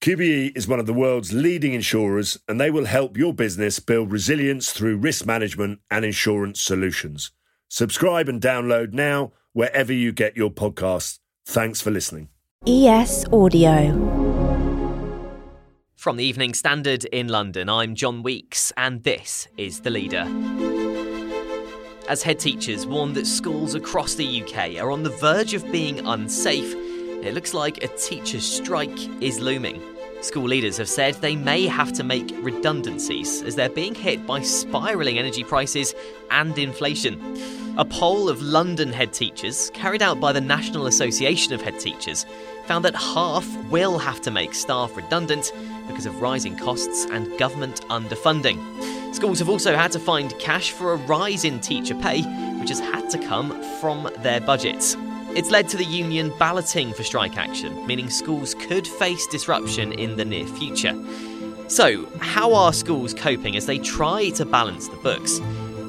QBE is one of the world's leading insurers and they will help your business build resilience through risk management and insurance solutions. Subscribe and download now wherever you get your podcasts. Thanks for listening. ES Audio. From the Evening Standard in London, I'm John Weeks, and this is The Leader. As head teachers warn that schools across the UK are on the verge of being unsafe, it looks like a teacher's strike is looming. School leaders have said they may have to make redundancies as they're being hit by spiralling energy prices and inflation. A poll of London head teachers, carried out by the National Association of Head Teachers, found that half will have to make staff redundant because of rising costs and government underfunding. Schools have also had to find cash for a rise in teacher pay, which has had to come from their budgets. It's led to the union balloting for strike action, meaning schools could face disruption in the near future. So, how are schools coping as they try to balance the books?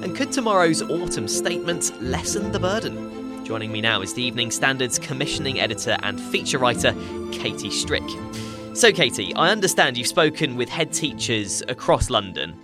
And could tomorrow's autumn statement lessen the burden? Joining me now is the Evening Standard's commissioning editor and feature writer, Katie Strick. So, Katie, I understand you've spoken with head teachers across London.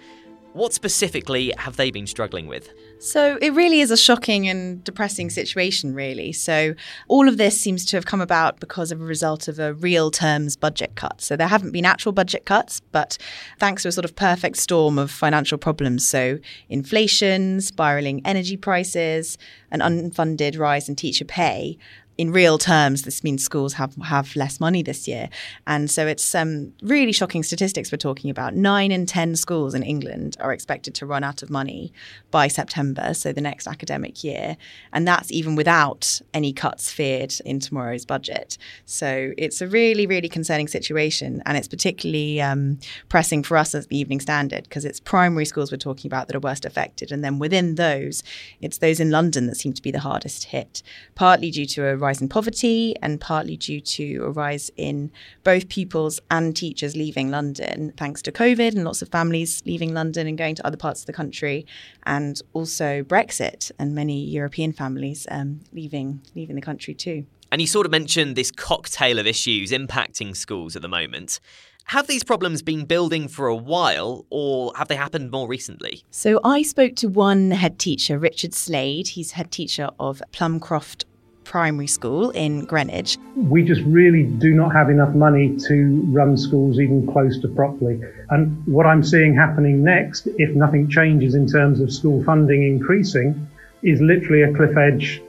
What specifically have they been struggling with? So it really is a shocking and depressing situation, really. So all of this seems to have come about because of a result of a real terms budget cut. So there haven't been actual budget cuts, but thanks to a sort of perfect storm of financial problems. So inflation, spiraling energy prices, an unfunded rise in teacher pay, in real terms, this means schools have have less money this year, and so it's um, really shocking statistics we're talking about. Nine in ten schools in England are expected to run out of money by September, so the next academic year, and that's even without any cuts feared in tomorrow's budget. So it's a really, really concerning situation, and it's particularly um, pressing for us as the Evening Standard because it's primary schools we're talking about that are worst affected, and then within those, it's those in London that seem to be the hardest hit, partly due to a rise in poverty and partly due to a rise in both pupils and teachers leaving London thanks to COVID and lots of families leaving London and going to other parts of the country, and also Brexit and many European families um, leaving leaving the country too. And you sort of mentioned this cocktail of issues impacting schools at the moment. Have these problems been building for a while or have they happened more recently? So I spoke to one head teacher, Richard Slade. He's head teacher of Plumcroft primary school in Greenwich. We just really do not have enough money to run schools even close to properly. And what I'm seeing happening next, if nothing changes in terms of school funding increasing, is literally a cliff edge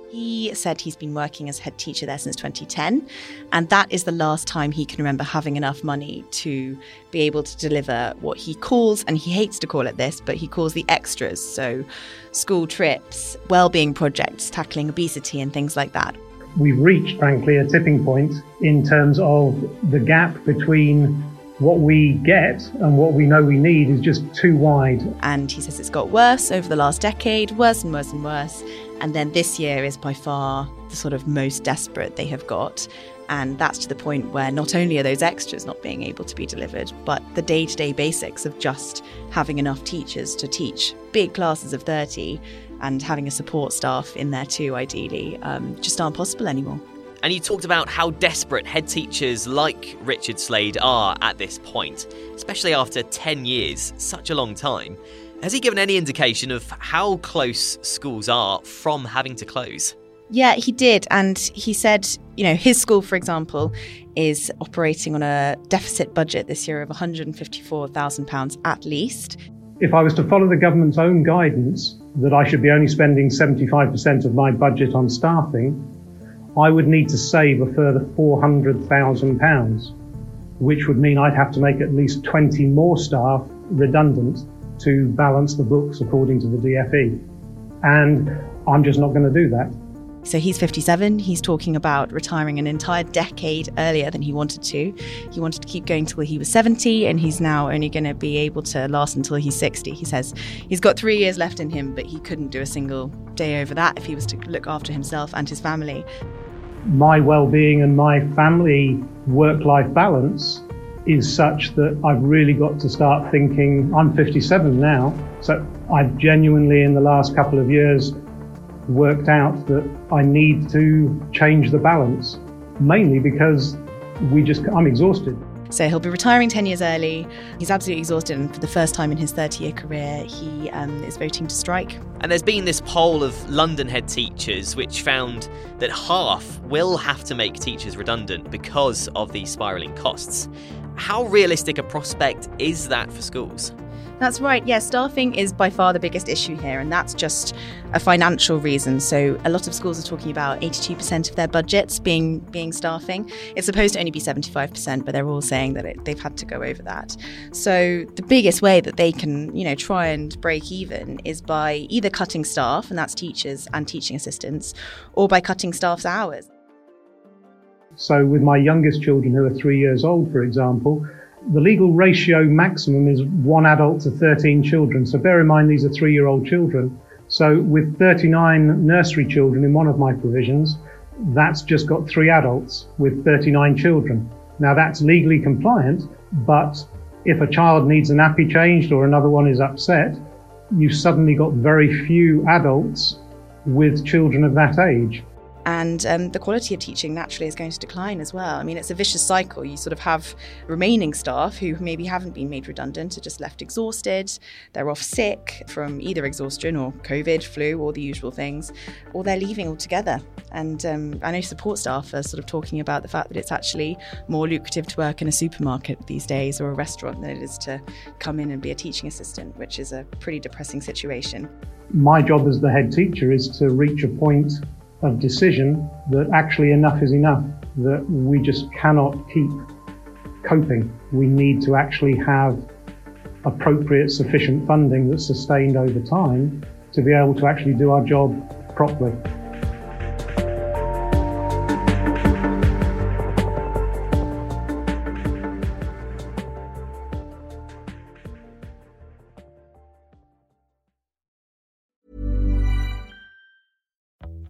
said he's been working as head teacher there since 2010, and that is the last time he can remember having enough money to be able to deliver what he calls, and he hates to call it this, but he calls the extras. So, school trips, well-being projects, tackling obesity, and things like that. We've reached, frankly, a tipping point in terms of the gap between what we get and what we know we need is just too wide. And he says it's got worse over the last decade, worse and worse and worse. And then this year is by far the sort of most desperate they have got. And that's to the point where not only are those extras not being able to be delivered, but the day to day basics of just having enough teachers to teach big classes of 30 and having a support staff in there too, ideally, um, just aren't possible anymore. And you talked about how desperate head teachers like Richard Slade are at this point, especially after 10 years, such a long time. Has he given any indication of how close schools are from having to close? Yeah, he did. And he said, you know, his school, for example, is operating on a deficit budget this year of £154,000 at least. If I was to follow the government's own guidance, that I should be only spending 75% of my budget on staffing, I would need to save a further £400,000, which would mean I'd have to make at least 20 more staff redundant to balance the books according to the DFE. And I'm just not going to do that. So he's 57. He's talking about retiring an entire decade earlier than he wanted to. He wanted to keep going till he was 70, and he's now only going to be able to last until he's 60. He says he's got three years left in him, but he couldn't do a single day over that if he was to look after himself and his family. My well being and my family work life balance is such that I've really got to start thinking. I'm 57 now, so I've genuinely, in the last couple of years, worked out that I need to change the balance, mainly because we just, I'm exhausted. So he'll be retiring 10 years early. He's absolutely exhausted, and for the first time in his 30 year career, he um, is voting to strike. And there's been this poll of London head teachers which found that half will have to make teachers redundant because of these spiralling costs. How realistic a prospect is that for schools? That's right. Yeah, staffing is by far the biggest issue here, and that's just a financial reason. So a lot of schools are talking about 82% of their budgets being being staffing. It's supposed to only be 75%, but they're all saying that it, they've had to go over that. So the biggest way that they can, you know, try and break even is by either cutting staff, and that's teachers and teaching assistants, or by cutting staff's hours. So with my youngest children who are three years old, for example, the legal ratio maximum is one adult to 13 children. So bear in mind these are three year old children. So with 39 nursery children in one of my provisions, that's just got three adults with 39 children. Now that's legally compliant, but if a child needs a nappy changed or another one is upset, you've suddenly got very few adults with children of that age and um, the quality of teaching naturally is going to decline as well. I mean, it's a vicious cycle. You sort of have remaining staff who maybe haven't been made redundant, are just left exhausted, they're off sick from either exhaustion or COVID, flu, or the usual things, or they're leaving altogether. And um, I know support staff are sort of talking about the fact that it's actually more lucrative to work in a supermarket these days or a restaurant than it is to come in and be a teaching assistant, which is a pretty depressing situation. My job as the head teacher is to reach a point of decision that actually enough is enough, that we just cannot keep coping. We need to actually have appropriate, sufficient funding that's sustained over time to be able to actually do our job properly.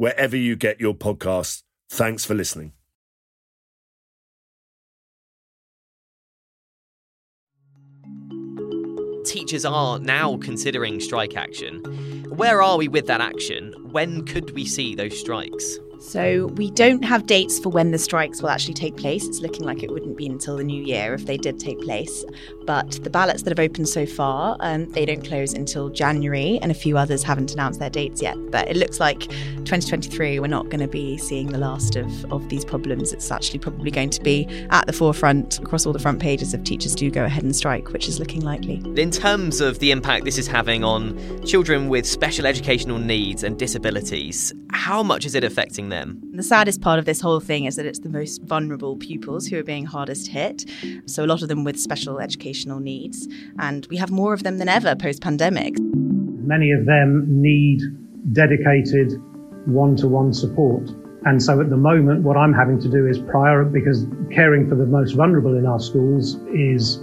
wherever you get your podcasts. Thanks for listening. Teachers are now considering strike action. Where are we with that action? When could we see those strikes? So we don't have dates for when the strikes will actually take place. It's looking like it wouldn't be until the new year if they did take place. But the ballots that have opened so far, um, they don't close until January, and a few others haven't announced their dates yet. But it looks like 2023, we're not going to be seeing the last of, of these problems. It's actually probably going to be at the forefront across all the front pages if teachers do go ahead and strike, which is looking likely. In terms of the impact this is having on children with special educational needs and disabilities, how much is it affecting them. The saddest part of this whole thing is that it's the most vulnerable pupils who are being hardest hit. So, a lot of them with special educational needs. And we have more of them than ever post pandemic. Many of them need dedicated one-to-one support. And so at the moment, what I'm having to do is prior, because caring for the most vulnerable in our schools is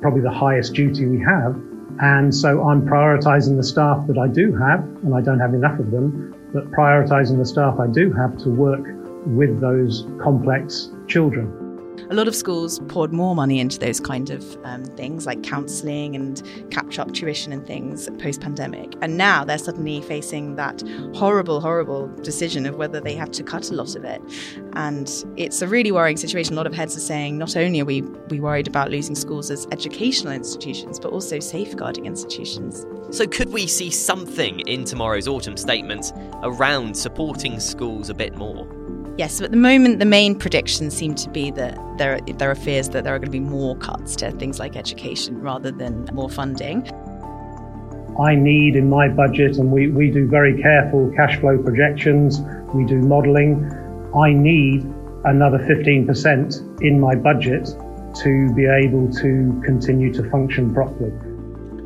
probably the highest duty we have. And so I'm prioritizing the staff that I do have, and I don't have enough of them, but prioritizing the staff I do have to work with those complex children a lot of schools poured more money into those kind of um, things like counselling and catch up tuition and things post pandemic. And now they're suddenly facing that horrible, horrible decision of whether they have to cut a lot of it. And it's a really worrying situation. A lot of heads are saying not only are we, we worried about losing schools as educational institutions, but also safeguarding institutions. So, could we see something in tomorrow's autumn statement around supporting schools a bit more? Yes, so at the moment, the main predictions seem to be that there, there are fears that there are going to be more cuts to things like education rather than more funding. I need in my budget, and we, we do very careful cash flow projections, we do modelling. I need another 15% in my budget to be able to continue to function properly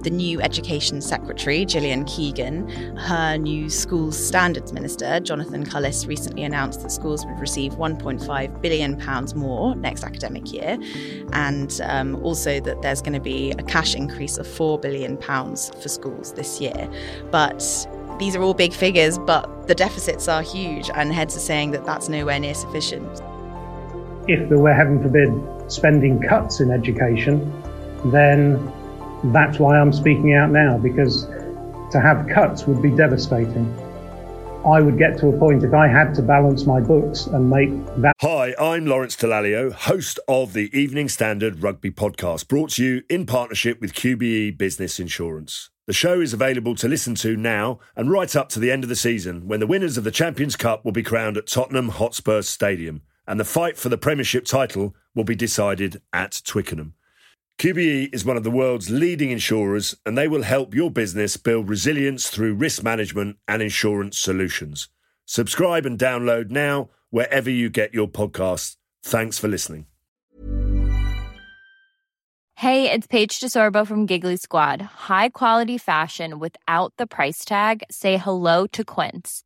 the new Education Secretary, Gillian Keegan, her new Schools Standards Minister, Jonathan Gullis, recently announced that schools would receive £1.5 billion more next academic year, and um, also that there's going to be a cash increase of £4 billion for schools this year. But these are all big figures, but the deficits are huge, and heads are saying that that's nowhere near sufficient. If there were, heaven forbid, spending cuts in education, then that's why I'm speaking out now, because to have cuts would be devastating. I would get to a point if I had to balance my books and make that. Hi, I'm Lawrence Dallaglio, host of the Evening Standard Rugby Podcast, brought to you in partnership with QBE Business Insurance. The show is available to listen to now and right up to the end of the season when the winners of the Champions Cup will be crowned at Tottenham Hotspur Stadium and the fight for the Premiership title will be decided at Twickenham. QBE is one of the world's leading insurers, and they will help your business build resilience through risk management and insurance solutions. Subscribe and download now wherever you get your podcasts. Thanks for listening. Hey, it's Paige DeSorbo from Giggly Squad. High quality fashion without the price tag? Say hello to Quince.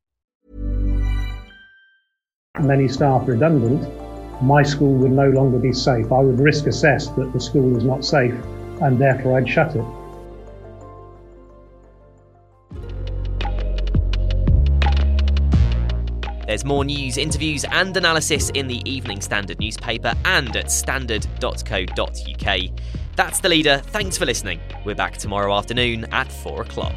many staff redundant, my school would no longer be safe. I would risk assess that the school is not safe and therefore I'd shut it. There's more news, interviews, and analysis in the Evening Standard newspaper and at standard.co.uk. That's the leader. Thanks for listening. We're back tomorrow afternoon at 4 o'clock.